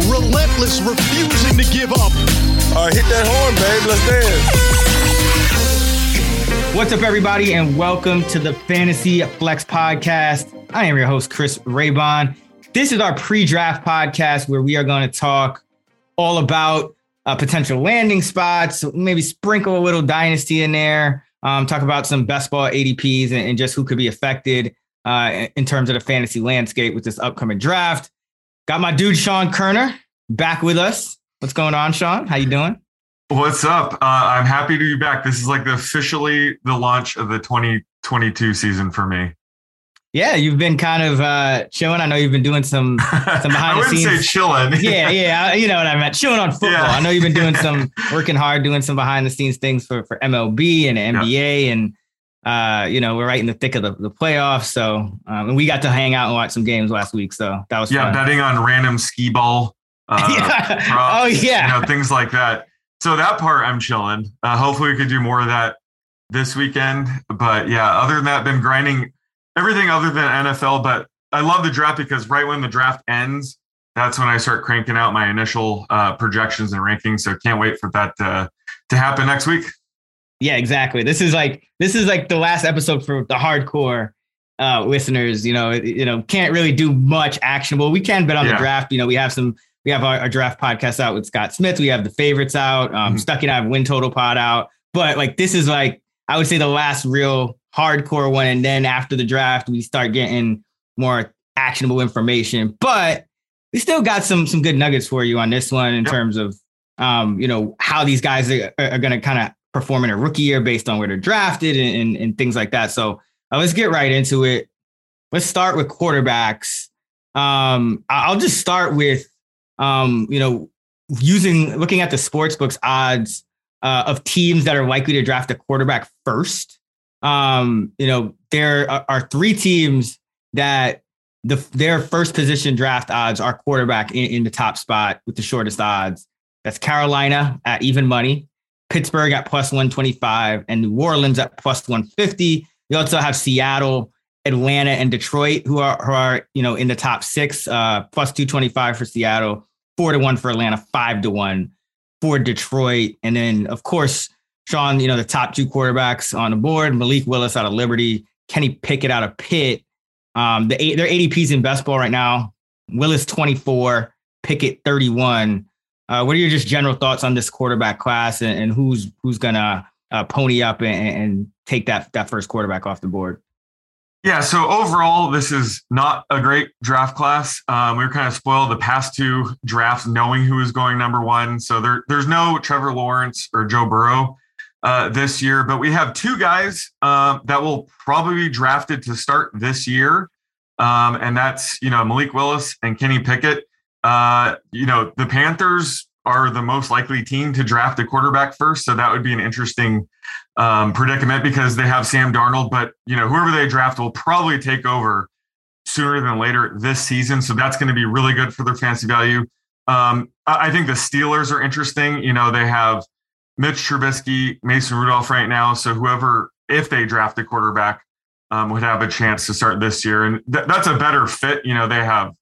Relentless, refusing to give up. All right, hit that horn, babe. Let's dance. What's up, everybody, and welcome to the Fantasy Flex Podcast. I am your host, Chris Raybon. This is our pre-draft podcast where we are going to talk all about uh, potential landing spots, maybe sprinkle a little dynasty in there, um, talk about some best ball ADPs and, and just who could be affected uh, in terms of the fantasy landscape with this upcoming draft. Got my dude Sean Koerner back with us. What's going on, Sean? How you doing? What's up? Uh, I'm happy to be back. This is like the officially the launch of the 2022 season for me. Yeah, you've been kind of uh, chilling. I know you've been doing some some behind I the wouldn't scenes. say chilling. yeah, yeah, you know what I meant. Chilling on football. Yeah. I know you've been doing some working hard, doing some behind the scenes things for for MLB and NBA, and uh, you know we're right in the thick of the, the playoffs. So, um, and we got to hang out and watch some games last week. So that was yeah, fun. betting on random skee ball. Uh, Yeah. props, Oh, yeah. you know things like that. So that part I'm chilling. Uh, hopefully we could do more of that this weekend. But yeah, other than that, been grinding everything other than NFL. But I love the draft because right when the draft ends, that's when I start cranking out my initial uh, projections and rankings. So can't wait for that to, to happen next week. Yeah, exactly. This is like this is like the last episode for the hardcore uh listeners. You know, you know, can't really do much actionable. We can bet on the draft. You know, we have some. We have our, our draft podcast out with Scott Smith. We have the favorites out. Um, Mhm. Stucky and I have win total pod out. But like this is like I would say the last real hardcore one. And then after the draft, we start getting more actionable information. But we still got some some good nuggets for you on this one in Yep. terms of um, you know, how these guys are, are going to kind of perform in a rookie year based on where they're drafted and, and, and things like that. So uh, let's get right into it. Let's start with quarterbacks. Um, I'll just start with, um, you know, using looking at the sports books odds uh, of teams that are likely to draft a quarterback first. Um, you know, there are, are three teams that the their first position draft odds are quarterback in, in the top spot with the shortest odds. That's Carolina at even money, Pittsburgh at plus 125, and New Orleans at plus 150. You also have Seattle, Atlanta, and Detroit, who are who are you know in the top six, uh, plus 225 for Seattle, four to one for Atlanta, five to one for Detroit, and then of course, Sean, you know the top two quarterbacks on the board: Malik Willis out of Liberty, Kenny Pickett out of Pitt. Um, the eight, their ADPs in best ball right now: Willis 24, Pickett 31. Uh, what are your just general thoughts on this quarterback class and, and who's who's gonna uh, pony up and, and take that that first quarterback off the board? Yeah. So overall, this is not a great draft class. Um, we were kind of spoiled the past two drafts, knowing who was going number one. So there, there's no Trevor Lawrence or Joe Burrow uh, this year, but we have two guys um, that will probably be drafted to start this year, um, and that's you know Malik Willis and Kenny Pickett. Uh, you know the Panthers are the most likely team to draft a quarterback first, so that would be an interesting um, predicament because they have Sam Darnold, but you know whoever they draft will probably take over sooner than later this season. So that's going to be really good for their fantasy value. Um, I think the Steelers are interesting. You know they have Mitch Trubisky, Mason Rudolph right now. So whoever, if they draft a quarterback, um, would have a chance to start this year, and th- that's a better fit. You know they have,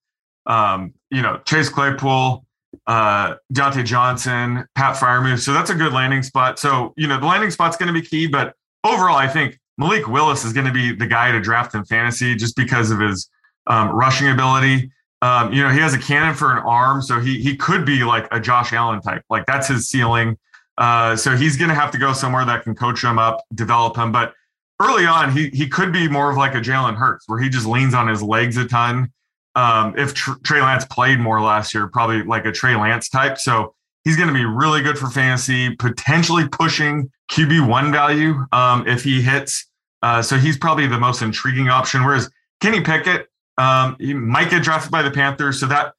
um, you know Chase Claypool uh Diontae Johnson, Pat Freiermuth. So that's a good landing spot. So, you know, the landing spot's going to be key, but overall, I think Malik Willis is going to be the guy to draft in fantasy just because of his um, rushing ability. Um, you know, he has a cannon for an arm, so he he could be like a Josh Allen type. Like that's his ceiling. Uh, so he's going to have to go somewhere that can coach him up, develop him. But early on, he he could be more of like a Jalen Hurts, where he just leans on his legs a ton um, if Tr- Trey Lance played more last year, probably like a Trey Lance type. So he's going to be really good for fantasy, potentially pushing QB one value um, if he hits. Uh, so he's probably the most intriguing option. Whereas Kenny Pickett, um, he might get drafted by the Panthers, so that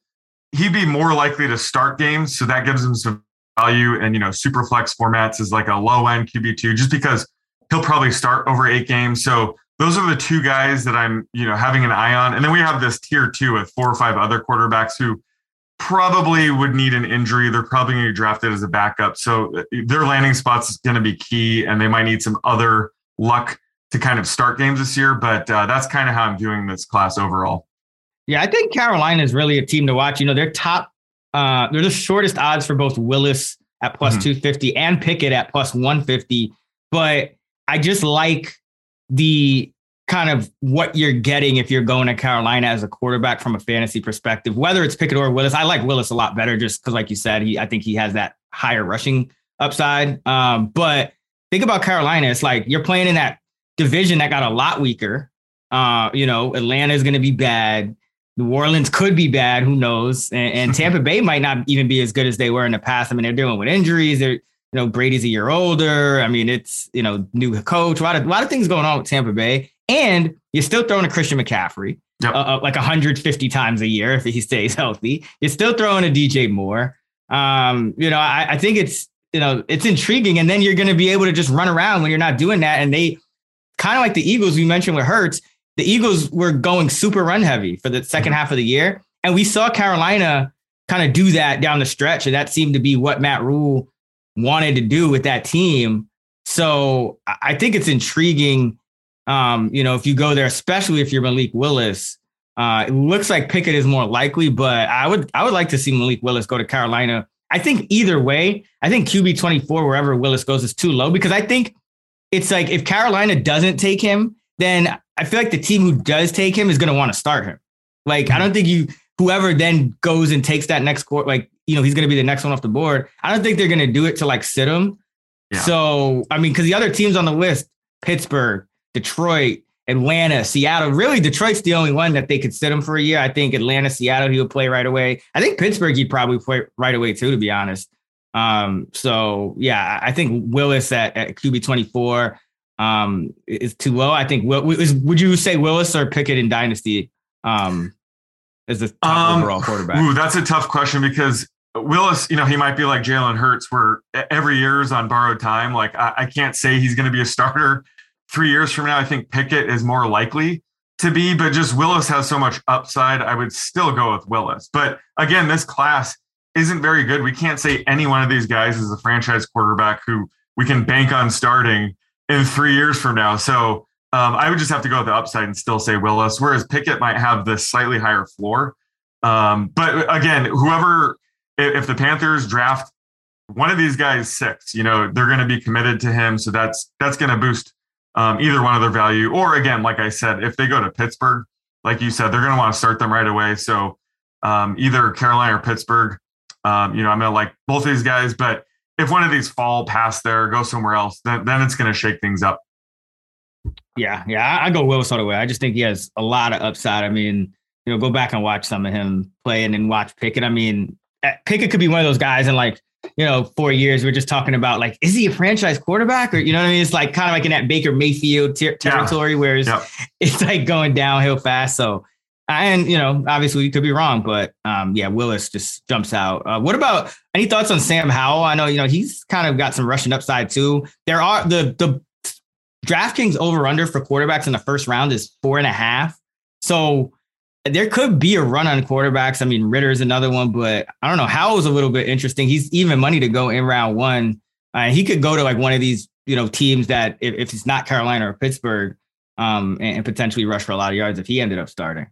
he'd be more likely to start games. So that gives him some value and, you know, super flex formats is like a low end QB2 just because he'll probably start over eight games. So those are the two guys that I'm, you know, having an eye on. And then we have this tier two with four or five other quarterbacks who probably would need an injury. They're probably going to be drafted as a backup. So uh, their landing spots is going to be key, and they might need some other luck to kind of start games this year. But uh, that's kind of how I'm viewing this class overall. Yeah, I think Carolina is really a team to watch. You know, they're top, uh, they're the shortest odds for both Willis at plus mm-hmm. 250 and Pickett at plus 150. But I just like the kind of what you're getting if you're going to Carolina as a quarterback from a fantasy perspective, whether it's Pickett or Willis. I like Willis a lot better just because, like you said, he I think he has that higher rushing upside. Um, but think about Carolina. It's like you're playing in that division that got a lot weaker. Uh, you know, Atlanta is going to be bad. New Orleans could be bad. Who knows? And, and Tampa Bay might not even be as good as they were in the past. I mean, they're dealing with injuries. They're you know, Brady's a year older. I mean, it's, you know, new coach, a lot of, a lot of things going on with Tampa Bay. And you're still throwing a Christian McCaffrey yep. uh, uh, like 150 times a year if he stays healthy. You're still throwing a DJ Moore. Um, you know, I, I think it's, you know, it's intriguing. And then you're going to be able to just run around when you're not doing that. And they kind of like the Eagles we mentioned with Hurts, the Eagles were going super run heavy for the 2nd mm-hmm. half of the year. And we saw Carolina kind of do that down the stretch. And that seemed to be what Matt Rhule wanted to do with that team. So I think it's intriguing. Um, you know, if you go there, especially if you're Malik Willis, uh, it looks like Pickett is more likely, but I would I would like to see Malik Willis go to Carolina. I think either way, I think QB 24, wherever Willis goes, is too low because I think it's like if Carolina doesn't take him, then I feel like the team who does take him is going to want to start him. Like, I don't think you, whoever then goes and takes that next court, like you know, he's going to be the next one off the board. I don't think they're going to do it to like sit him. Yeah. So, I mean, because the other teams on the list, Pittsburgh, Detroit, Atlanta, Seattle, really Detroit's the only one that they could sit him for a year. I think Atlanta, Seattle, he would play right away. I think Pittsburgh, he'd probably play right away too, to be honest. Um, so yeah, I think Willis at, at QB 24 um, is too low. I think, is, would you say Willis or Pickett in Dynasty? Um, as the top um, overall quarterback? Ooh, that's a tough question because Willis, you know, he might be like Jalen Hurts, where every year is on borrowed time. Like I, I can't say he's going to be a starter three years from now. I think Pickett is more likely to be, but just Willis has so much upside. I would still go with Willis. But again, this class isn't very good. We can't say any one of these guys is a franchise quarterback who we can bank on starting in three years from now. So um, I would just have to go with the upside and still say Willis, whereas Pickett might have the slightly higher floor. Um, but again, whoever if the Panthers draft one of these guys six, you know, they're going to be committed to him. So that's that's going to boost um, either one of their value. Or again, like I said, if they go to Pittsburgh, like you said, they're going to want to start them right away. So um, either Carolina or Pittsburgh. Um, you know, I'm going to like both of these guys, but if one of these fall past there, go somewhere else, then then it's going to shake things up. Yeah, yeah, I, I go the way. I just think he has a lot of upside. I mean, you know, go back and watch some of him play and then watch Pickett. I mean, Pickett could be one of those guys and like, you know, four years, we're just talking about like, is he a franchise quarterback or, you know what I mean? It's like kind of like in that Baker Mayfield ter- territory yeah. where it's, yeah. it's like going downhill fast. So, and, you know, obviously you could be wrong, but um, yeah, Willis just jumps out. Uh, what about any thoughts on Sam Howell? I know, you know, he's kind of got some rushing upside too. There are the, the DraftKings over under for quarterbacks in the first round is four and a half. So, there could be a run on quarterbacks. I mean, Ridder is another one, but I don't know. Howell's a little bit interesting. He's even money to go in round one. Uh, he could go to like one of these, you know, teams that if, if it's not Carolina or Pittsburgh, um, and, and, potentially rush for a lot of yards if he ended up starting.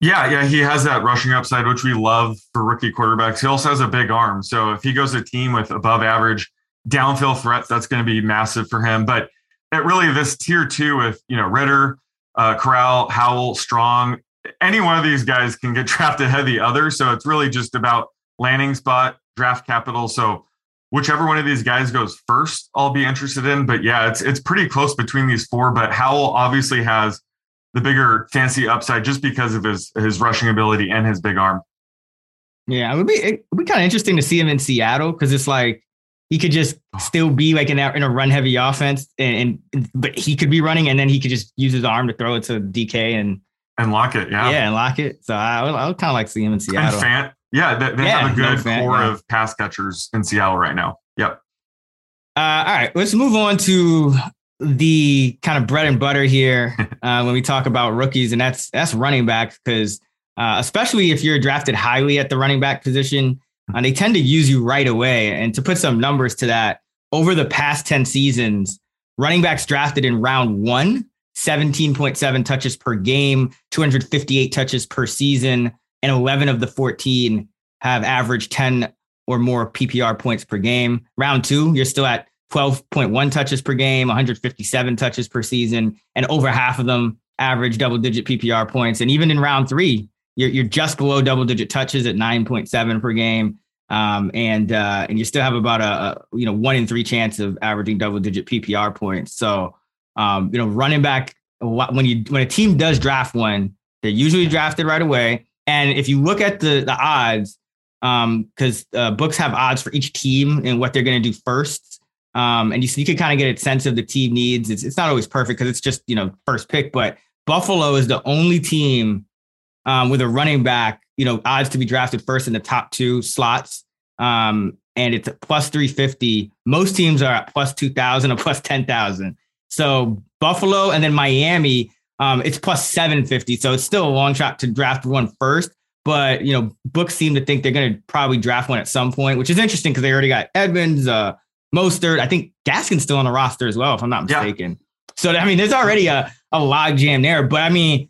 Yeah, yeah, he has that rushing upside, which we love for rookie quarterbacks. He also has a big arm, so if he goes to a team with above average downfield threats, that's going to be massive for him. But it really this tier two with you know Ridder, uh, Corral, Howell, Strong, any one of these guys can get drafted ahead of the other. So it's really just about landing spot, draft capital. So whichever one of these guys goes first, I'll be interested in. But yeah, it's it's pretty close between these four. But Howell obviously has the bigger fancy upside just because of his his rushing ability and his big arm. Yeah, it would be it would be kind of interesting to see him in Seattle because it's like he could just still be like in a, in a run heavy offense and, and, but he could be running and then he could just use his arm to throw it to DK and and lock it, yeah. Yeah, and lock it. So I would, I would kind of like see him in Seattle. And Fant, Yeah, they, they Yeah, have a good no core yeah. of pass catchers in Seattle right now. Yep. Uh, all right, let's move on to the kind of bread and butter here uh, when we talk about rookies, and that's that's running back because uh, especially if you're drafted highly at the running back position, uh, they tend to use you right away. And to put some numbers to that, over the past ten seasons, running backs drafted in round one. 17.7 touches per game, 258 touches per season, and 11 of the 14 have averaged 10 or more PPR points per game. Round two, you're still at 12.1 touches per game, 157 touches per season, and over half of them average double digit PPR points. And even in round three, you're, you're just below double digit touches at 9.7 per game. Um, and uh, and you still have about a, a you know one in three chance of averaging double digit PPR points. So um, you know running back when you when a team does draft one, they're usually drafted right away. And if you look at the the odds, because uh, books have odds for each team and what they're going to do first. Um, and you, you can kind of get a sense of the team needs. It's, it's not always perfect because it's just, you know, first pick, but Buffalo is the only team um, with a running back, you know, odds to be drafted first in the top two slots. Um, and it's plus 350. Most teams are at plus 2,000 or plus 10,000. So Buffalo and then Miami, um, it's plus 750. So it's still a long shot to draft one first. But, you know, books seem to think they're going to probably draft one at some point, which is interesting because they already got Edmonds, uh, Mostert. I think Gaskin's still on the roster as well, if I'm not Yeah. mistaken. So, I mean, there's already a, a log jam there. But I mean,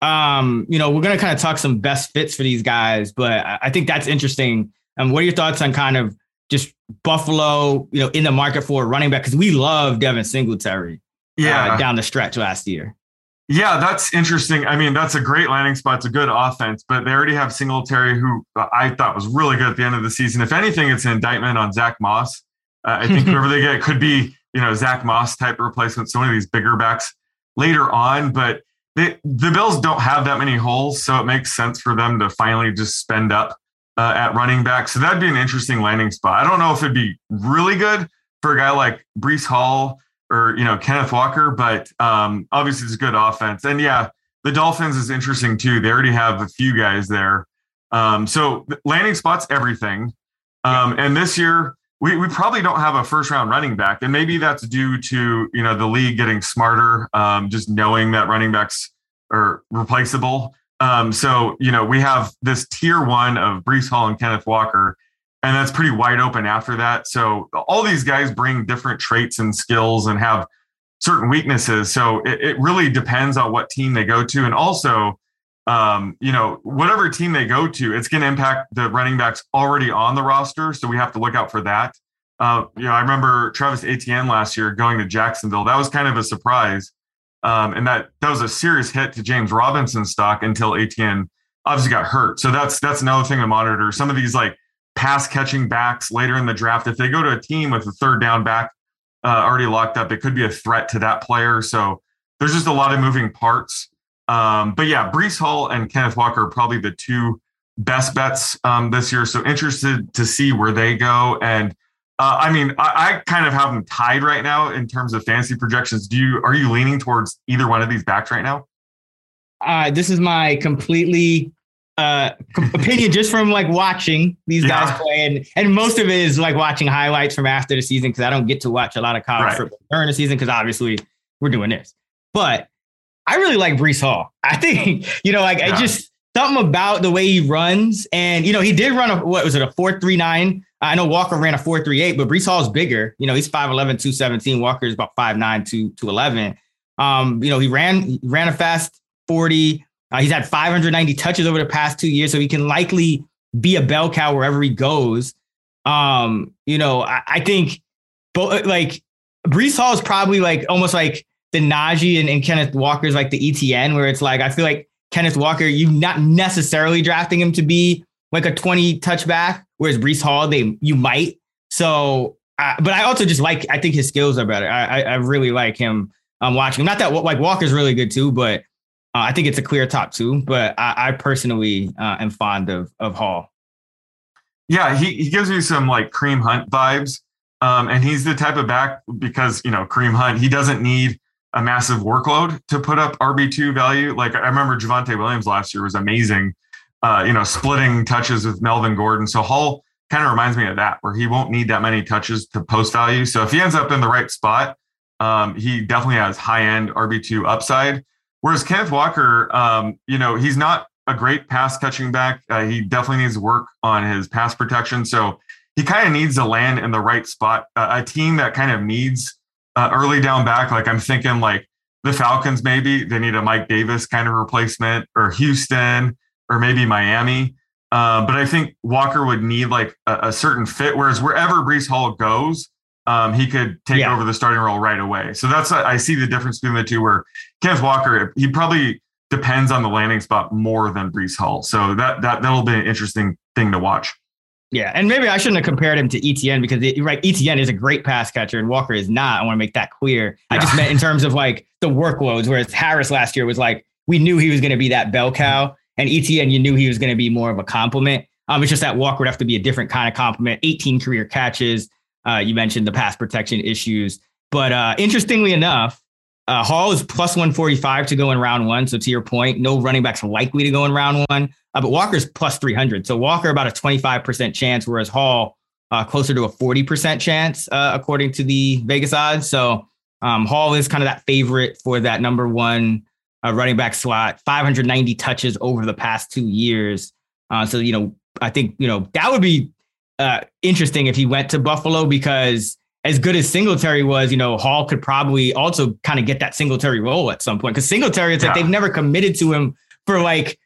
um, you know, we're going to kind of talk some best fits for these guys, but I, I think that's interesting. Um, what are your thoughts on kind of just Buffalo, you know, in the market for a running back? Because we love Devin Singletary Yeah. uh, down the stretch last year. Yeah, that's interesting. I mean, that's a great landing spot. It's a good offense, but they already have Singletary, who I thought was really good at the end of the season. If anything, it's an indictment on Zach Moss. Uh, I think whoever they get could be, you know, Zach Moss type replacement. So one of these bigger backs later on, but they, the Bills don't have that many holes, so it makes sense for them to finally just spend up uh, at running back. So that'd be an interesting landing spot. I don't know if it'd be really good for a guy like Breece Hall or you know Kenneth Walker, but um, obviously it's a good offense. And yeah, the Dolphins is interesting too. They already have a few guys there, um, so landing spots everything. Um, and this year we we probably don't have a first round running back, and maybe that's due to you know the league getting smarter, um, just knowing that running backs are replaceable. Um, so you know we have this tier one of Breece Hall and Kenneth Walker and that's pretty wide open after that. So all these guys bring different traits and skills and have certain weaknesses. So it, it really depends on what team they go to, and also, um, you know, whatever team they go to, it's going to impact the running backs already on the roster. So we have to look out for that. Uh, you know, I remember Travis Etienne last year going to Jacksonville. That was kind of a surprise, um, and that that was a serious hit to James Robinson stock until Etienne obviously got hurt. So that's that's another thing to monitor. Some of these like pass catching backs later in the draft, if they go to a team with a third down back uh, already locked up, it could be a threat to that player. So there's just a lot of moving parts. Um, but yeah, Breece Hall and Kenneth Walker are probably the two best bets um, this year. So interested to see where they go. And uh, I mean, I, I kind of have them tied right now in terms of fantasy projections. Do you are you leaning towards either one of these backs right now? Uh, this is my completely uh, opinion just from like watching these Yeah. guys play, and and most of it is like watching highlights from after the season because I don't get to watch a lot of college Right. football during the season because obviously we're doing this. But I really like Breece Hall. I think you know, like Yeah. I just something about the way he runs, and you know, he did run a what was it a four three nine. I know Walker ran a four three eight, but Breece Hall is bigger. You know, he's 5'11", 217. Walker is about 5'9", 2, 211. Um, you know, he ran ran a fast 40. Uh, he's had 590 touches over the past two years, so he can likely be a bell cow wherever he goes. Um, you know, I, I think both like Breece Hall is probably like almost like the Najee and, and Kenneth Walker's like the Etienne, where it's like I feel like Kenneth Walker, you're not necessarily drafting him to be like a 20 touchback, whereas Breece Hall, they you might. So, but I also just like I think his skills are better. I I, I really like him. I'm um, watching. Not that like Walker's really good too, but uh, I think it's a clear top two. But I, I personally uh, am fond of of Hall. Yeah, he, he gives me some like Kareem Hunt vibes. Um, and he's the type of back because, you know, Kareem Hunt, he doesn't need a massive workload to put up RB2 value. Like I remember Javonte Williams last year was amazing. Uh, you know, splitting touches with Melvin Gordon. So Hall kind of reminds me of that, where he won't need that many touches to post value. So if he ends up in the right spot, um, he definitely has high end RB2 upside. Whereas Kenneth Walker, um, you know, he's not a great pass catching back. Uh, he definitely needs work on his pass protection. So he kind of needs to land in the right spot. Uh, a team that kind of needs uh, early down back, like I'm thinking like the Falcons, maybe they need a Mike Davis kind of replacement or Houston or maybe Miami. Uh, but I think Walker would need like a, a, certain fit, whereas wherever Breece Hall goes, um, he could take yeah. over the starting role right away. So that's I see the difference between the two. Where Kenneth Walker, he probably depends on the landing spot more than Breece Hall. So that that that'll be an interesting thing to watch. Yeah, and maybe I shouldn't have compared him to Etienne because it, right, Etienne is a great pass catcher and Walker is not. I want to make that clear. Yeah. I just meant in terms of like the workloads, whereas Harris last year was like we knew he was going to be that bell cow, and Etienne you knew he was going to be more of a compliment. Um, it's just that Walker would have to be a different kind of compliment. 18 career catches. Uh, you mentioned the pass protection issues, but uh, interestingly enough, uh, Hall is plus 145 to go in round one. So to your point, no running backs likely to go in round one. Uh, but Walker's plus 300. So Walker about a 25% chance, whereas Hall uh, closer to a 40% chance, uh, according to the Vegas odds. So um, Hall is kind of that favorite for that number one uh, running back slot, 590 touches over the past two years. Uh, so, you know, I think, you know, that would be interesting if he went to Buffalo because as good as Singletary was, you know, Hall could probably also kind of get that Singletary role at some point because Singletary, it's yeah. like they've never committed to him for like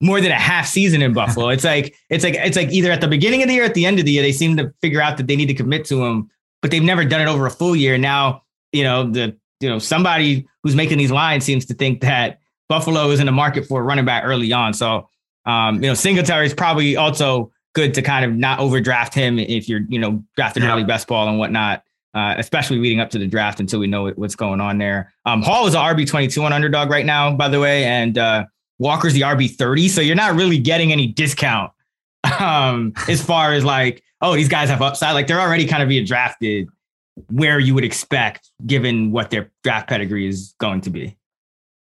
more than a half season in Buffalo. it's like it's like it's like either at the beginning of the year, at the end of the year, they seem to figure out that they need to commit to him, but they've never done it over a full year. Now, you know, the you know somebody who's making these lines seems to think that Buffalo is in the market for a running back early on. So, um, you know, Singletary is probably also good to kind of not overdraft him if you're, you know, drafting yeah. early best ball and whatnot, uh, especially leading up to the draft until we know what's going on there. Um, Hall is an RB 22 on underdog right now, by the way, and uh, Walker's the RB 30. So you're not really getting any discount um, as far as like, oh, these guys have upside. Like they're already kind of being drafted where you would expect given what their draft pedigree is going to be.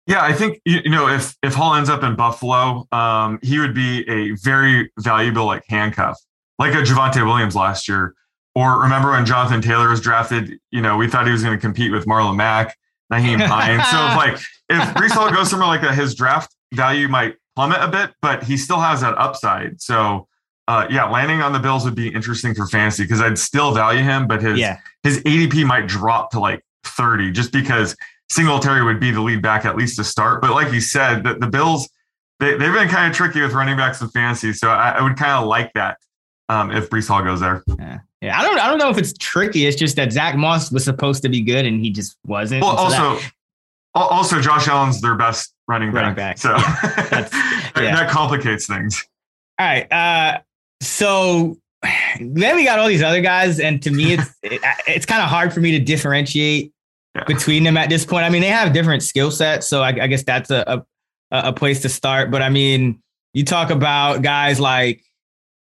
Yeah, I think you know if if Hall ends up in Buffalo, um, he would be a very valuable like handcuff, like a Javonte Williams last year. Or remember when Jonathan Taylor was drafted? You know, we thought he was going to compete with Marlon Mack, Nyheim Hines. so if like if Breece Hall goes somewhere like that, his draft value might plummet a bit, but he still has that upside. So uh, yeah, landing on the Bills would be interesting for fantasy because I'd still value him, but his yeah. his ADP might drop to like 30 just because Singletary would be the lead back at least to start. But like you said, the, the Bills, they, they've been kind of tricky with running backs in fantasy. So I, I would kind of like that um, if Breece Hall goes there. Yeah. Yeah, I don't, I don't know if it's tricky. It's just that Zach Moss was supposed to be good and he just wasn't. Well, so also, that, also Josh Allen's their best running, running back, back. So that, yeah. that complicates things. All right. Uh, so then we got all these other guys, and to me, it's it, it's kind of hard for me to differentiate yeah. between them at this point. I mean, they have different skill sets, so I, I guess that's a, a, a place to start. But I mean, you talk about guys like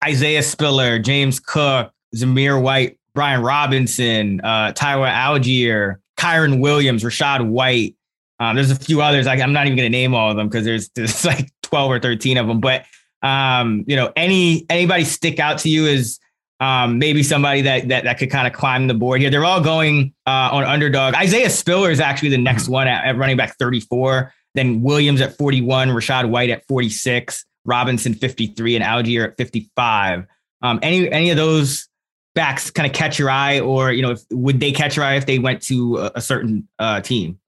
Isaiah Spiller, James Cook, Zamir White, Brian Robinson, uh, Tyler Allgeier, Kyren Williams, Rachaad White. Um, there's a few others. I, I'm not even going to name all of them because there's there's like 12 or 13 of them. But um, you know, any anybody stick out to you as um, maybe somebody that that, that could kind of climb the board here. They're all going uh, on underdog. Isaiah Spiller is actually the next one at, at, running back 34. Then Williams at 41, Rachaad White at 46, Robinson 53, and Allgeier at 55. Um, any any of those backs kind of catch your eye, or you know, if, would they catch your eye if they went to a, a certain uh, team?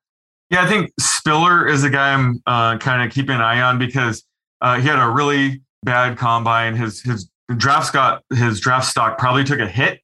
Yeah, I think Spiller is a guy I'm uh, kind of keeping an eye on because uh, he had a really bad combine. His his draft stock, his draft stock probably took a hit,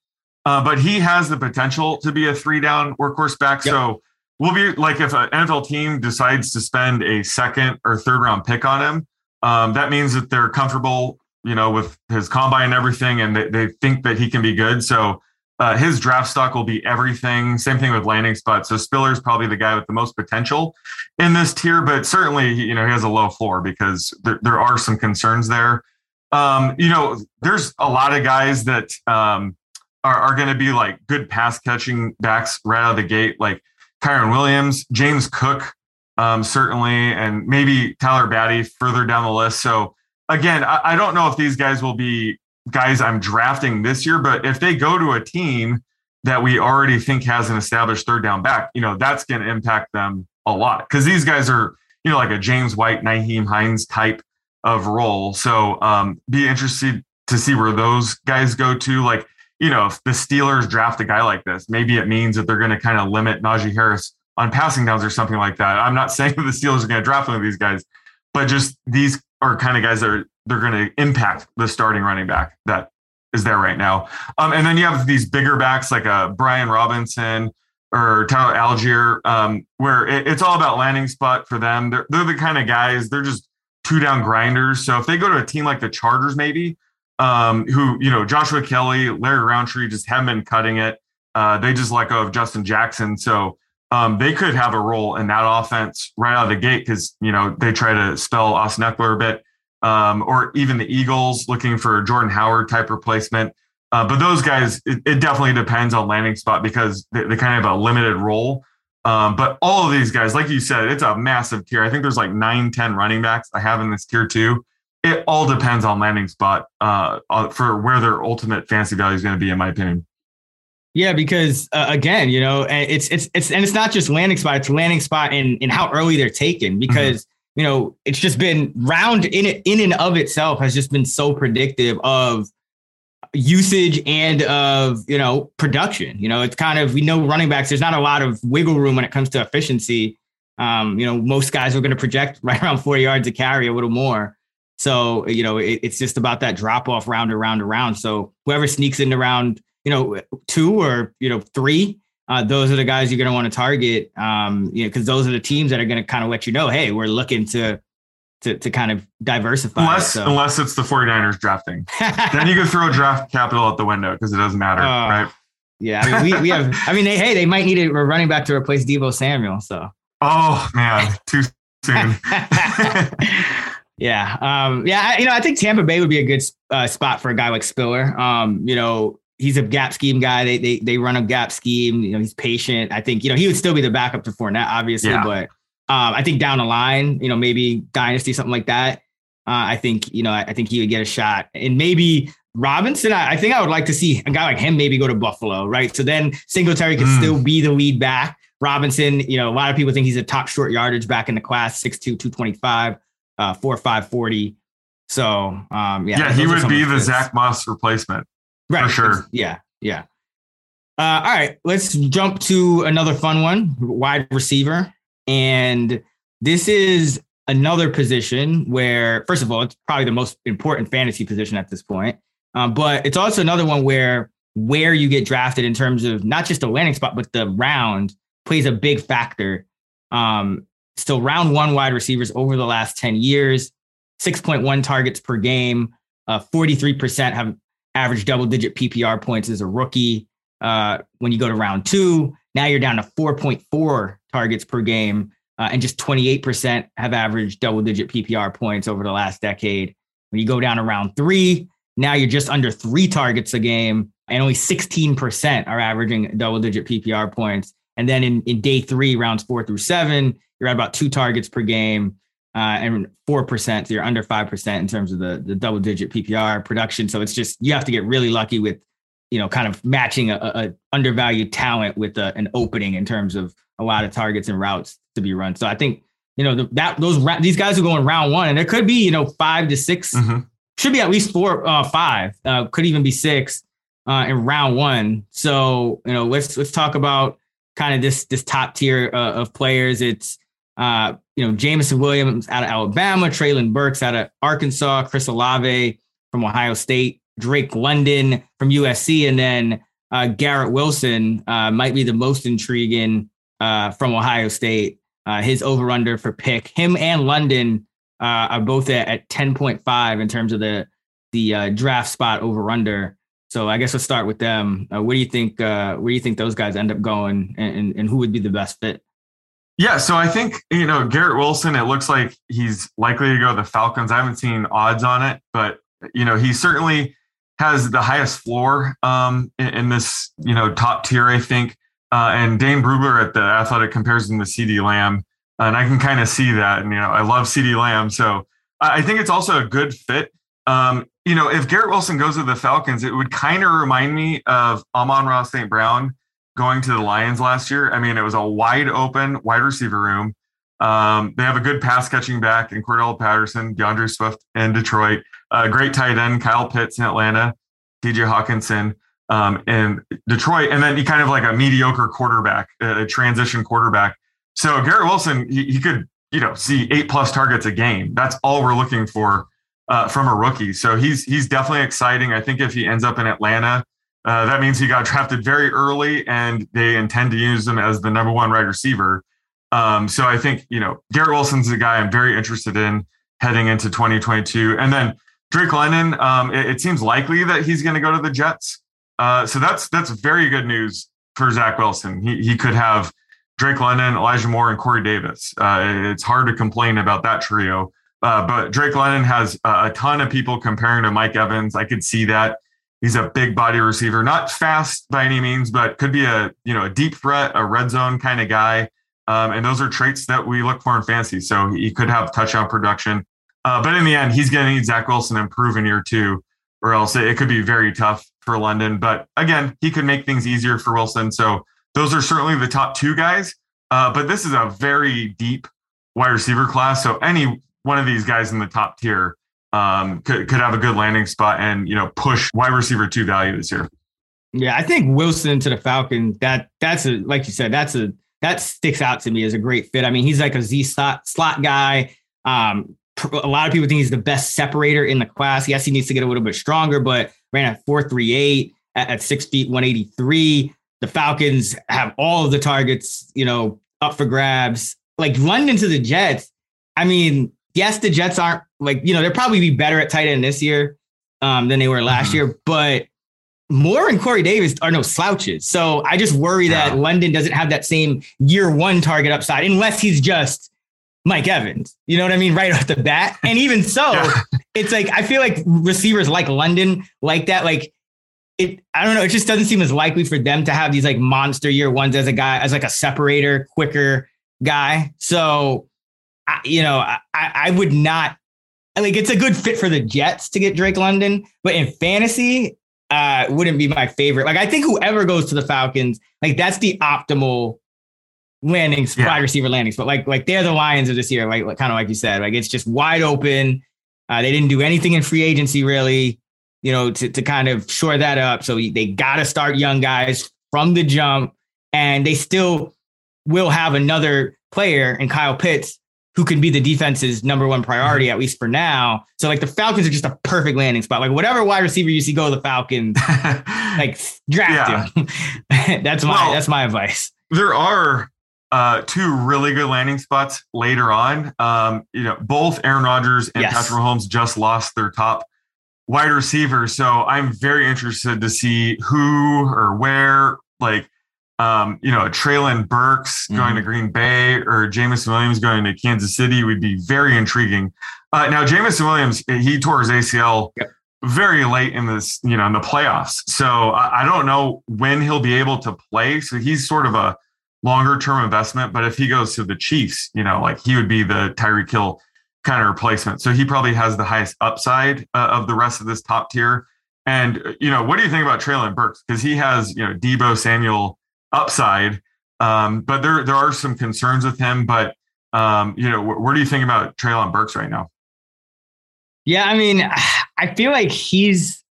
uh, but he has the potential to be a three down workhorse back. Yep. So we'll be like if an NFL team decides to spend a second or third round pick on him, um, that means that they're comfortable, you know, with his combine and everything, and they, they think that he can be good. So uh, his draft stock will be everything. Same thing with landing spot. So Spiller's probably the guy with the most potential in this tier, but certainly, you know, he has a low floor because there, there are some concerns there. Um, you know, there's a lot of guys that um, are, are going to be like good pass catching backs right out of the gate, like Kyren Williams, James Cook, um, certainly, and maybe Tyler Badie further down the list. So again, I, I don't know if these guys will be guys I'm drafting this year, but if they go to a team that we already think has an established third down back, you know, that's going to impact them a lot because these guys are, you know, like a James White, Nyheim Hines type of role. So um, be interested to see where those guys go to. Like, you know, if the Steelers draft a guy like this, maybe it means that they're going to kind of limit Najee Harris on passing downs or something like that. I'm not saying that the Steelers are going to draft one of these guys, but just these are kind of guys that are they're going to impact the starting running back that is there right now. Um, and then you have these bigger backs like uh, Brian Robinson or Tyler Allgeier, um, where it, it's all about landing spot for them. They're, they're the kind of guys, they're just two down grinders. So if they go to a team like the Chargers, maybe, um, who, you know, Joshua Kelley, Larry Rountree just haven't been cutting it. Uh, they just let go of Justin Jackson. So um, they could have a role in that offense right out of the gate because, you know, they try to spell Austin Ekeler a bit. Um, or even the Eagles looking for a Jordan Howard type replacement. Uh, but those guys, it, it, definitely depends on landing spot because they, they kind of have a limited role. Um, but all of these guys, like you said, it's a massive tier. I think there's like nine, 10 running backs I have in this tier too. It all depends on landing spot uh, for where their ultimate fancy value is going to be, in my opinion. Yeah, because uh, again, you know, it's it's it's and it's not just landing spot; it's landing spot and in how early they're taken. Mm-hmm. Because. You know, it's just been round in it in and of itself has just been so predictive of usage and of you know production. You know, it's kind of we know running backs. There's not a lot of wiggle room when it comes to efficiency. Um, you know, most guys are going to project right around 40 yards to carry, a little more. So you know, it, it's just about that drop off round around around. So whoever sneaks in around you know two or you know three. Uh, those are the guys you're going to want to target, um, you know, because those are the teams that are going to kind of let you know, hey, we're looking to to, to kind of diversify. Unless, so. unless it's the 49ers drafting. then you can throw draft capital out the window because it doesn't matter, uh, right? Yeah. I mean, we, we have, I mean, they, hey, they might need a running back to replace Deebo Samuel. So, oh, man, too soon. yeah. Um, yeah. You know, I think Tampa Bay would be a good uh, spot for a guy like Spiller. Um, you know, he's a gap scheme guy. They, they, they run a gap scheme. You know, he's patient. I think, you know, he would still be the backup to Fournette, obviously, yeah. but um, I think down the line, you know, maybe dynasty, something like that. Uh, I think, you know, I, I, think he would get a shot. And maybe Robinson, I, I, think I would like to see a guy like him maybe go to Buffalo, right? So then Singletary could mm. still be the lead back. Robinson, you know, a lot of people think he's a top short yardage back in the class, 6'2, 225, uh, 4'5, 40. So, um, yeah. Yeah, he would be the Zach Moss replacement. Right. For sure. Yeah. Yeah. Uh, all right. Let's jump to another fun one wide receiver. And this is another position where, first of all, it's probably the most important fantasy position at this point. Um, but it's also another one where where you get drafted in terms of not just the landing spot, but the round plays a big factor. Um, so round one wide receivers over the last 10 years, 6.1 targets per game, uh, 43% have average double digit PPR points as a rookie. Uh, when you go to round two, now you're down to 4.4 targets per game, uh, and just 28% have averaged double digit PPR points over the last decade. When you go down to round three, now you're just under three targets a game, and only 16% are averaging double digit PPR points. And then in, in day three, rounds four through seven, you're at about two targets per game uh, and 4%. So you're under 5% in terms of the, the double digit PPR production. So it's just, you have to get really lucky with you know, kind of matching a, a undervalued talent with a, an opening in terms of a lot of targets and routes to be run. So I think you know the, that those these guys are going round one, and there could be you know five to 6 mm-hmm. should be at least four, uh, five, uh, could even be six uh, in round one. So you know, let's let's talk about kind of this this top tier uh, of players. It's uh, you know Jameson Williams out of Alabama, Treylon Burks out of Arkansas, Chris Olave from Ohio State, Drake London from USC, and then uh, Garrett Wilson uh, might be the most intriguing uh, from Ohio State. Uh, his over under for pick, him and London uh, are both at, at 10.5 in terms of the the draft spot over under. So I guess let's start with them. where do you think where do you think those guys end up going, and, and, and who would be the best fit? Yeah, so I think you know Garrett Wilson. It looks like he's likely to go to the Falcons. I haven't seen odds on it, but you know he certainly has the highest floor um, in, in, this, you know, top tier, I think. Uh, and Dane Brugler at the Athletic compares him to CeeDee Lamb, and I can kind of see that. And you know, I love CeeDee Lamb, so I think it's also a good fit. Um, you know, if Garrett Wilson goes to the Falcons, it would kind of remind me of Amon-Ra St. Brown going to the Lions last year. I mean, it was a wide open wide receiver room. Um, they have a good pass catching back in Cordarrelle Patterson, D'Andre Swift in Detroit, a great tight end, Kyle Pitts in Atlanta, TJ Hockenson um, in Detroit, and then he kind of like a mediocre quarterback, a transition quarterback. So Garrett Wilson, he, he could, you know, see eight plus targets a game. That's all we're looking for uh, from a rookie. So he's he's definitely exciting. I think if he ends up in Atlanta, uh, that means he got drafted very early, and they intend to use him as the number one wide receiver. Um, so I think you know Garrett Wilson's a guy I'm very interested in heading into 2022, and then Drake London. Um, it, it, seems likely that he's going to go to the Jets. Uh, so that's that's very good news for Zach Wilson. He he could have Drake London, Elijah Moore, and Corey Davis. Uh, it's hard to complain about that trio. Uh, but Drake London has a ton of people comparing to Mike Evans. I could see that. He's a big body receiver, not fast by any means, but could be a you know a deep threat, a red zone kind of guy. Um, and those are traits that we look for in fantasy. So he could have touchdown production. Uh, but in the end, he's going to need Zach Wilson improve in year two, or else it could be very tough for London. But again, he could make things easier for Wilson. So those are certainly the top two guys. Uh, but this is a very deep wide receiver class. So any one of these guys in the top tier um, could, could have a good landing spot and you know push wide receiver two value this year. Yeah, I think Wilson to the Falcons. That that's a like you said. That's a that sticks out to me as a great fit. I mean, he's like a Z slot, slot guy. Um, a lot of people think he's the best separator in the class. Yes, he needs to get a little bit stronger, but ran at 438 at, at six feet, 183. The Falcons have all of the targets, you know, up for grabs. Like London to the Jets. I mean, yes, the Jets aren't like, you know, they'll probably be better at tight end this year um, than they were last mm-hmm. year, but Moore and Corey Davis are no slouches. So I just worry yeah. that London doesn't have that same year one target upside unless he's just Mike Evans. You know what I mean? Right off the bat. And even so, yeah. it's like I feel like receivers like London like that. Like it, I don't know. It just doesn't seem as likely for them to have these like monster year ones as a guy, as like a separator, quicker guy. So, I, you know, I, I would not like it's a good fit for the Jets to get Drake London, but in fantasy, uh, wouldn't be my favorite. Like I think whoever goes to the Falcons, like that's the optimal landing yeah. wide receiver landings. But like like they're the Lions of this year, like, like kind of like you said, like it's just wide open. Uh, they didn't do anything in free agency really, you know, to to kind of shore that up. So they got to start young guys from the jump, and they still will have another player in Kyle Pitts who can be the defense's number one priority, mm-hmm. at least for now. So like the Falcons are just a perfect landing spot. Like whatever wide receiver you see go to the Falcons, like draft him. that's my well, that's my advice. There are uh, two really good landing spots later on. Um, you know, both Aaron Rodgers and yes. Patrick Mahomes just lost their top wide receiver. So I'm very interested to see who or where like um, you know, Treylon Burks mm-hmm. going to Green Bay or Jameson Williams going to Kansas City would be very intriguing. Uh, now, Jameson Williams, he tore his ACL yep. very late in this, you know, in the playoffs. So I, I, don't know when he'll be able to play. So he's sort of a longer term investment. But if he goes to the Chiefs, you know, like he would be the Tyreek Hill kind of replacement. So he probably has the highest upside uh, of the rest of this top tier. And, you know, what do you think about Treylon Burks? Because he has, you know, Deebo Samuel upside. Um, but there there are some concerns with him. But um, you know, wh- where do you think about Treylon Burks right now? Yeah, I mean, I feel like he's,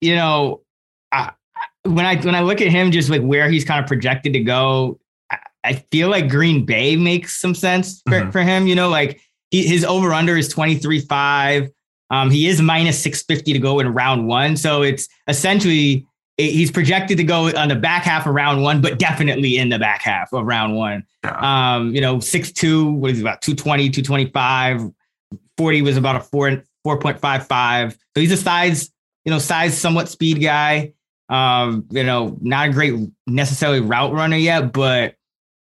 you know, uh, when I when I look at him, just like where he's kind of projected to go, I, I feel like Green Bay makes some sense for, mm-hmm. for him. You know, like he, his over under is twenty three five. Um, he is minus 650 to go in round one. So it's essentially he's projected to go on the back half of round one, but definitely in the back half of round one. Yeah. Um, you know, six two, what is it, about 220, 225, 40 was about a four, 4.55. So he's a size, you know, size somewhat speed guy. Um, you know, not a great necessarily route runner yet, but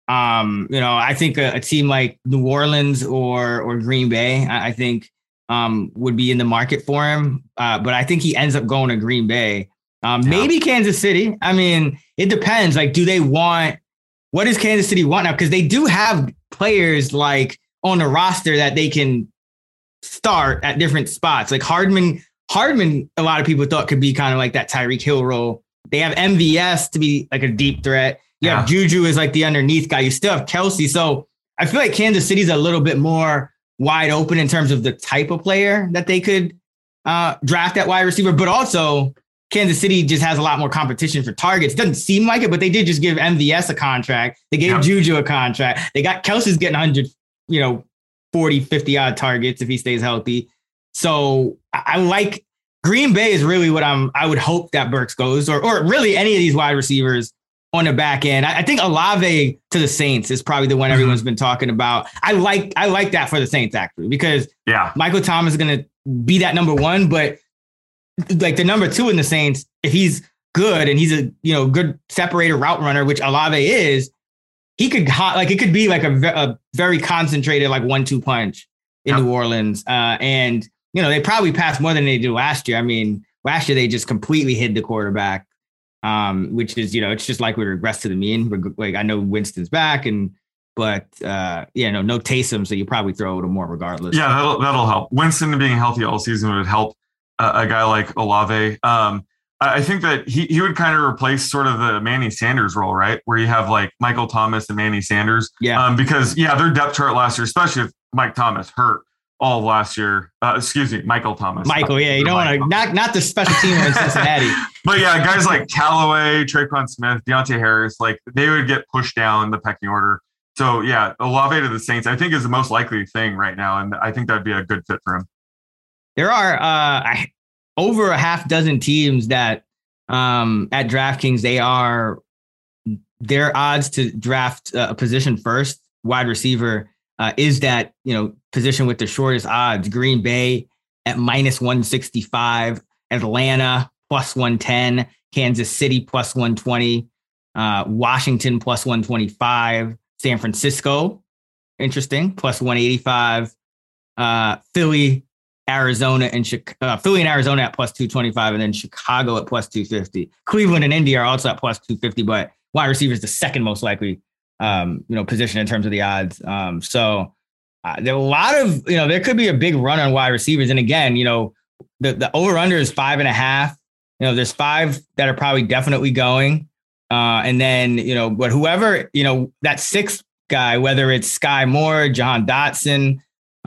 um, you know, I think a, a team like New Orleans or or Green Bay, I, I think um would be in the market for him. Uh, but I think he ends up going to Green Bay. Um, yeah. Maybe Kansas City. I mean, it depends. Like, do they want what does Kansas City want now? Because they do have players like on the roster that they can start at different spots. Like Hardman, Hardman, a lot of people thought could be kind of like that Tyreek Hill role. They have MVS to be like a deep threat. You have Juju is like the underneath guy. You still have Kelce. So I feel like Kansas City's a little bit more wide open in terms of the type of player that they could uh, draft at wide receiver, but also Kansas City just has a lot more competition for targets. Doesn't seem like it, but they did just give MVS a contract. They gave Juju a contract. They got Kelce's getting 100, you know, 40, 50 odd targets if he stays healthy. So I, I like Green Bay is really what I'm I would hope that Burks goes, or or really any of these wide receivers on the back end. I, I think Olave to the Saints is probably the one mm-hmm. everyone's been talking about. I like I like that for the Saints actually because yeah, Michael Thomas is gonna be that number one, but like the number two in the Saints, if he's good and he's a you know good separator route runner, which Olave is, he could like it could be like a, a very concentrated like one two punch in yep. New Orleans, uh, and you know, they probably passed more than they did last year. I mean, last year they just completely hid the quarterback, um, which is, you know, it's just like we regress to the mean. Like I know Winston's back and but uh, yeah, no, no Taysom, so you probably throw a little more regardless. Yeah, that'll that'll help. Winston being healthy all season would help a, a guy like Olave. Um, I think that he he would kind of replace sort of the Manny Sanders role, right? Where you have like Michael Thomas and Manny Sanders. Yeah. Um, because yeah, their depth chart last year, especially if Mike Thomas hurt, all of last year. Uh, excuse me, Michael Thomas. Michael, yeah, you don't want to not not the special team in Cincinnati. but yeah, guys like Callaway, Tre'Quan Smith, Deonte Harris, like they would get pushed down the pecking order. So yeah, Olave to the Saints, I think is the most likely thing right now, and I think that'd be a good fit for him. There are uh, over a half dozen teams that um, at DraftKings they are their odds to draft a position first wide receiver uh, is that you know position with the shortest odds. Green Bay at minus 165, Atlanta plus 110, Kansas City plus 120, uh, Washington plus 125, San Francisco, interesting, plus 185, uh, Philly, Arizona, and uh, Philly and Arizona at plus 225, and then Chicago at plus 250. Cleveland and Indy are also at plus 250, but wide receiver is the second most likely um, you know, position in terms of the odds. Um, so uh, there are a lot of, you know, there could be a big run on wide receivers. And again, you know, the, the over under is five and a half. You know, there's five that are probably definitely going. Uh, and then, you know, but whoever, you know, that sixth guy, whether it's Sky Moore, Jahan Dotson,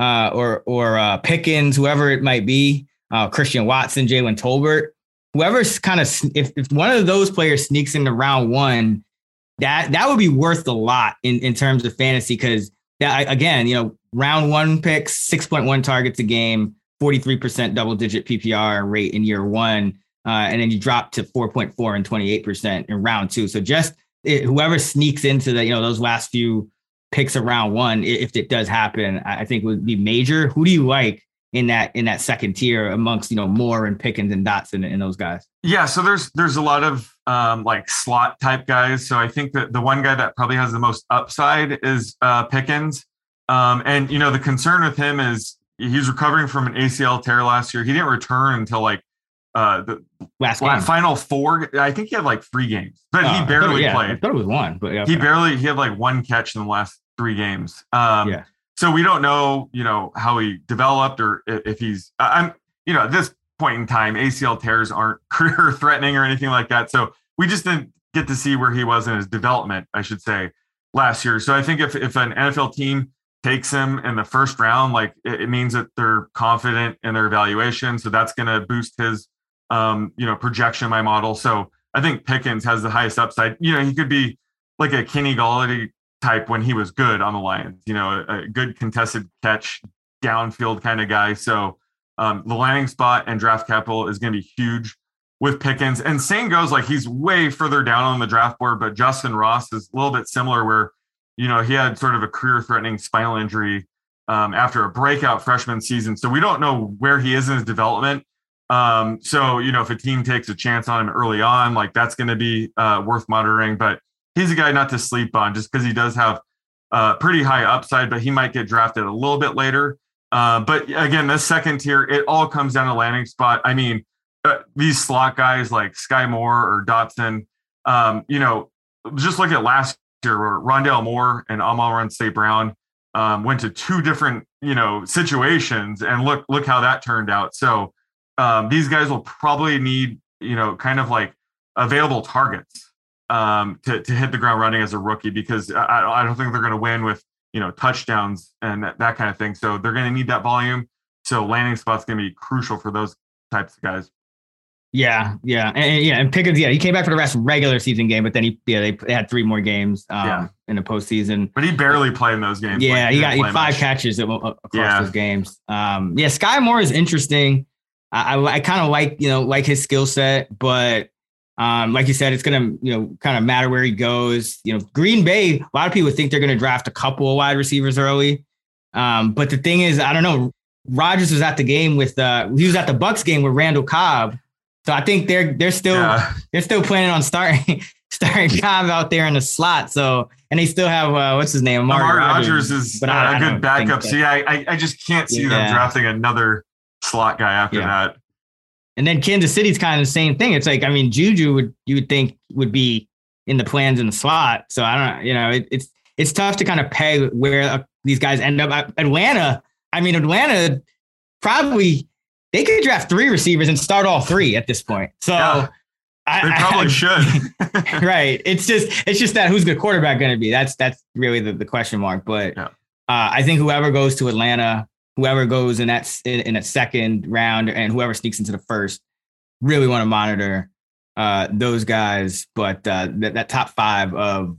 uh, or or uh, Pickens, whoever it might be, uh, Christian Watson, Jalen Tolbert, whoever's kind of if, if one of those players sneaks into round one, that that would be worth a lot in, in terms of fantasy because that again, you know, round one picks, 6.1 targets a game, 43% double digit PPR rate in year one. Uh, and then you drop to 4.4 and 28% in round two. So just it, whoever sneaks into the, you know, those last few picks of round one, if it does happen, I think would be major. Who do you like in that in that second tier amongst you know Moore and Pickens and Dotson and those guys? Yeah, so there's there's a lot of um, like slot type guys. So I think that the one guy that probably has the most upside is uh, Pickens. Um, and you know the concern with him is he's recovering from an ACL tear last year. He didn't return until like uh, the last, last final four. I think he had like three games, but he barely oh, yeah, played. I thought it was one, but yeah, he barely he had like one catch in the last three games. Um, yeah so we don't know, you know, how he developed or if he's. I'm, you know, at this point in time, ACL tears aren't career threatening or anything like that. So we just didn't get to see where he was in his development, I should say, last year. So I think if if an NFL team takes him in the first round, like it, it means that they're confident in their evaluation. So that's going to boost his, um, you know, projection my model. So I think Pickens has the highest upside. You know, he could be like a Kenny Golladay type when he was good on the Lions. You know, a, a good contested catch, downfield kind of guy. So um, the landing spot and draft capital is going to be huge with Pickens. And same goes like he's way further down on the draft board, but Justyn Ross is a little bit similar where, you know, he had sort of a career threatening spinal injury um, after a breakout freshman season. So we don't know where he is in his development. Um, so, you know, if a team takes a chance on him early on, like that's going to be uh, worth monitoring. But he's a guy not to sleep on just because he does have uh, pretty high upside, but he might get drafted a little bit later. Uh, but again, this second tier, it all comes down to landing spot. I mean, uh, these slot guys like Sky Moore or Dotson, um, you know, just look at last year where Rondale Moore and Amon-Ra St. Brown, um, went to two different you know situations, and look look how that turned out. So um, these guys will probably need you know kind of like available targets um, to to hit the ground running as a rookie because I, I don't think they're going to win with you know touchdowns and that, that kind of thing. So they're going to need that volume. So landing spots going to be crucial for those types of guys. Yeah, yeah, and, yeah, and Pickens. Yeah, he came back for the rest regular season game, but then he yeah they, they had three more games um, yeah. in the postseason. But he barely played in those games. Yeah, like, he got he five much. catches across yeah. those games. Um, yeah, Sky Moore is interesting. I I, I kind of like you know like his skill set, but um, like you said, it's gonna you know kind of matter where he goes. You know, Green Bay. A lot of people think they're gonna draft a couple of wide receivers early, um, but the thing is, I don't know. Rodgers was at the game with uh, he was at the Bucks game with Randall Cobb so I think they're they're still yeah. they're still planning on starting starting Cobb out there in the slot. So and they still have uh, what's his name? Amari, Amari Rodgers, is but I, a good backup. So yeah, I, I just can't see yeah. them drafting another slot guy after that. And then Kansas City's kind of the same thing. It's like I mean Juju would you would think would be in the plans in the slot. So I don't you know it, it's it's tough to kind of peg where uh, these guys end up. Atlanta, I mean Atlanta probably they could draft three receivers and start all three at this point. So yeah, they probably I, should. right. It's just it's just that who's the quarterback going to be? That's that's really the, the question mark. But yeah. uh, I think whoever goes to Atlanta, whoever goes in that in, a second round, and whoever sneaks into the first, really want to monitor uh, those guys. But uh, that, that top five of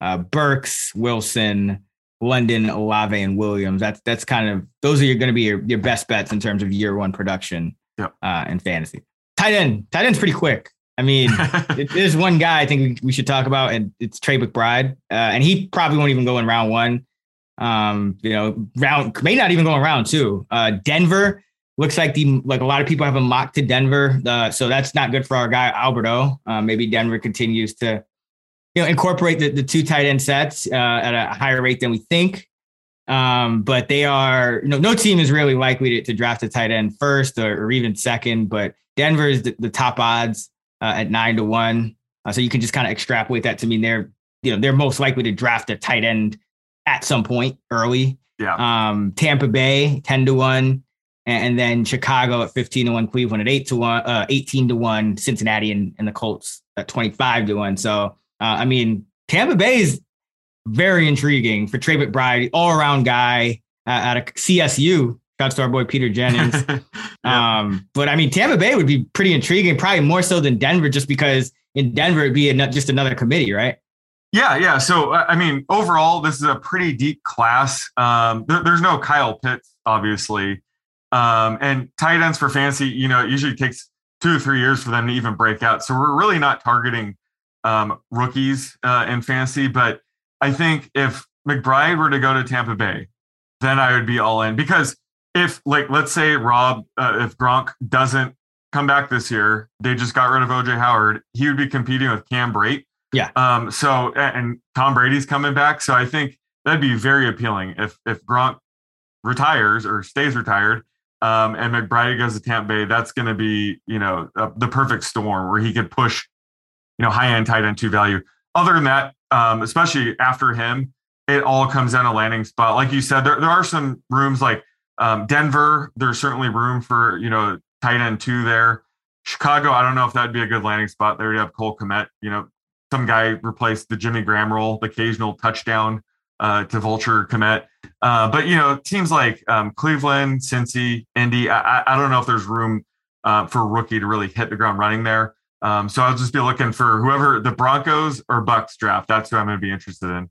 uh, Burks, Wilson, London, Olave, and Williams. That's that's kind of those are going to be your, your best bets in terms of year one production yep. uh, in fantasy. Tight end, tight end's pretty quick. I mean, there's one guy I think we, we, should talk about, and it's Trey McBride, uh, and he probably won't even go in round one. Um, you know, round may not even go around round two. Uh, Denver looks like the like a lot of people have a mock to Denver, uh, so that's not good for our guy Albert O. Uh, maybe Denver continues to you know incorporate the, the two tight end sets uh, at a higher rate than we think. Um, but they are you know no team is really likely to, to draft a tight end first or, or even second. But Denver is the, the top odds uh, at nine to one, uh, so you can just kind of extrapolate that to mean they're you know they're most likely to draft a tight end at some point early. Yeah. Um, Tampa Bay ten to one, and, and, then Chicago at fifteen to one, Cleveland at eight to one, uh, eighteen to one, Cincinnati and, and the Colts at twenty five to one. So uh, I mean, Tampa Bay is very intriguing for Trey McBride, all around guy uh, at a CSU. Shouts to our boy Peter Jennings. yeah. um, but I mean, Tampa Bay would be pretty intriguing, probably more so than Denver, just because in Denver it'd be a, just another committee, right? Yeah, yeah. So uh, I mean, overall, this is a pretty deep class. Um, there, there's no Kyle Pitts, obviously, um, and tight ends for fantasy. You know, it usually takes two or three years for them to even break out. So we're really not targeting um, rookies uh, in fantasy. But I think if McBride were to go to Tampa Bay, then I would be all in because if, like, let's say Rob, uh, if Gronk doesn't come back this year, they just got rid of OJ Howard, he would be competing with Cam Brate. Yeah. Um. So and Tom Brady's coming back, so I think that'd be very appealing if if Gronk retires or stays retired. Um, and McBride goes to Tampa Bay, that's going to be, you know, uh, the perfect storm where he could push you know, high end tight end two value. Other than that, um, especially after him, it all comes down to landing spot. Like you said, there, there are some rooms like um, Denver. There's certainly room for, you know, tight end two there. Chicago, I don't know if that'd be a good landing spot. There you have Cole Kmet, you know, some guy replaced the Jimmy Graham role, the occasional touchdown uh, to Vulture Kmet. Uh, but, you know, teams like um, Cleveland, Cincy, Indy, I, I, don't know if there's room uh, for rookie to really hit the ground running there. Um, so I'll just be looking for whoever the Broncos or Bucks draft. That's who I'm going to be interested in.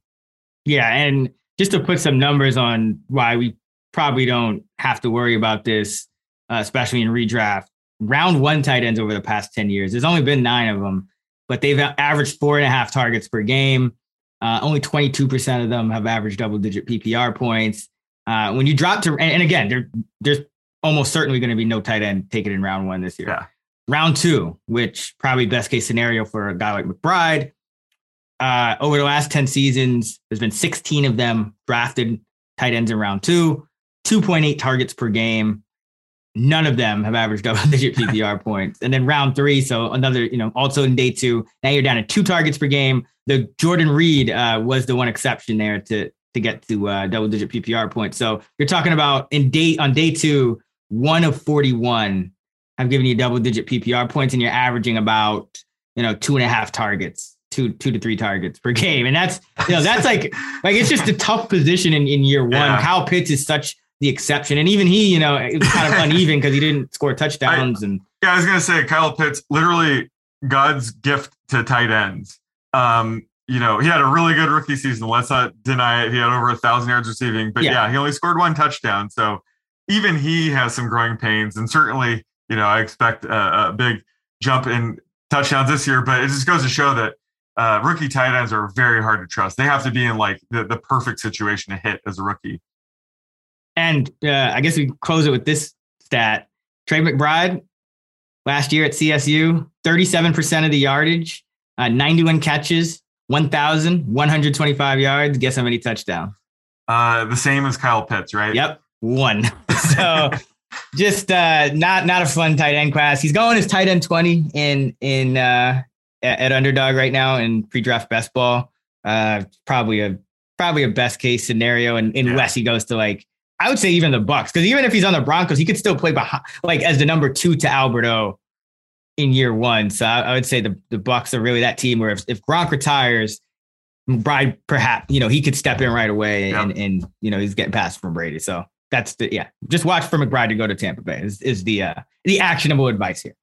Yeah, and just to put some numbers on why we probably don't have to worry about this, uh, especially in redraft. Round one tight ends over the past ten years. There's only been nine of them, but they've averaged four and a half targets per game. Uh, only 22% of them have averaged double digit PPR points. Uh, when you drop to, and, and again, there, there's almost certainly going to be no tight end taken in round one this year. Yeah round two, which probably best case scenario for a guy like McBride. Uh, over the last 10 seasons, there's been 16 of them drafted tight ends in round two, 2.8 targets per game. None of them have averaged double digit PPR points. And then round three, so another, you know, also in day two, now you're down to two targets per game. The Jordan Reed uh, was the one exception there to to get to uh, double digit PPR points. So you're talking about in day on day two, one of 41 have given you double digit PPR points, and you're averaging about you know two and a half targets, two two to three targets per game, and that's you know that's like like it's just a tough position in, in year one. Yeah. Kyle Pitts is such the exception, and even he, you know, it was kind of uneven because he didn't score touchdowns. I, and yeah, I was gonna say Kyle Pitts, literally God's gift to tight ends. Um, you know, he had a really good rookie season. Let's not deny it. He had over a thousand yards receiving, but yeah. yeah, he only scored one touchdown. So even he has some growing pains, and certainly, you know, I expect a, a big jump in touchdowns this year. But it just goes to show that uh, rookie tight ends are very hard to trust. They have to be in like the, the perfect situation to hit as a rookie. And uh, I guess we close it with this stat: Trey McBride last year at CSU, thirty-seven percent of the yardage, uh, ninety-one catches, one thousand one hundred twenty-five yards. Guess how many touchdowns? Uh, the same as Kyle Pitts, right? Yep, one. so just uh, not not a fun tight end class. He's going as tight end twenty in in uh, at, at underdog right now in pre-draft best ball. Uh, probably a probably a best case scenario, and unless yeah. he goes to like I would say even the Bucks, because even if he's on the Broncos, he could still play behind, like as the number two to Albert O in year one. So I, I would say the the Bucks are really that team where if, if Gronk retires, Bride perhaps you know he could step in right away and yep. and you know he's getting passed from Brady. So that's the yeah. Just watch for McBride to go to Tampa Bay is, is the uh, the actionable advice here.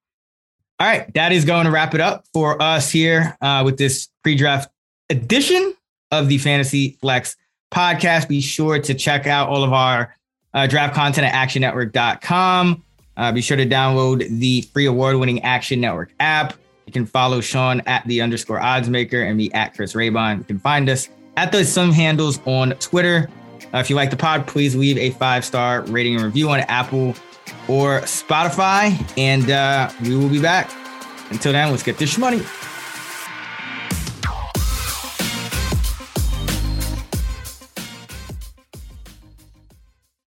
All right, that is going to wrap it up for us here uh, with this pre-draft edition of the Fantasy Flex podcast. Be sure to check out all of our uh, draft content at actionnetwork.com. Uh, be sure to download the free award winning Action Network app. You can follow Sean at the underscore odds maker and me at Chris Raybon. You can find us at the some handles on Twitter. Uh, if you like the pod, please leave a five star rating and review on Apple or Spotify. And uh, we will be back. Until then, let's get this money.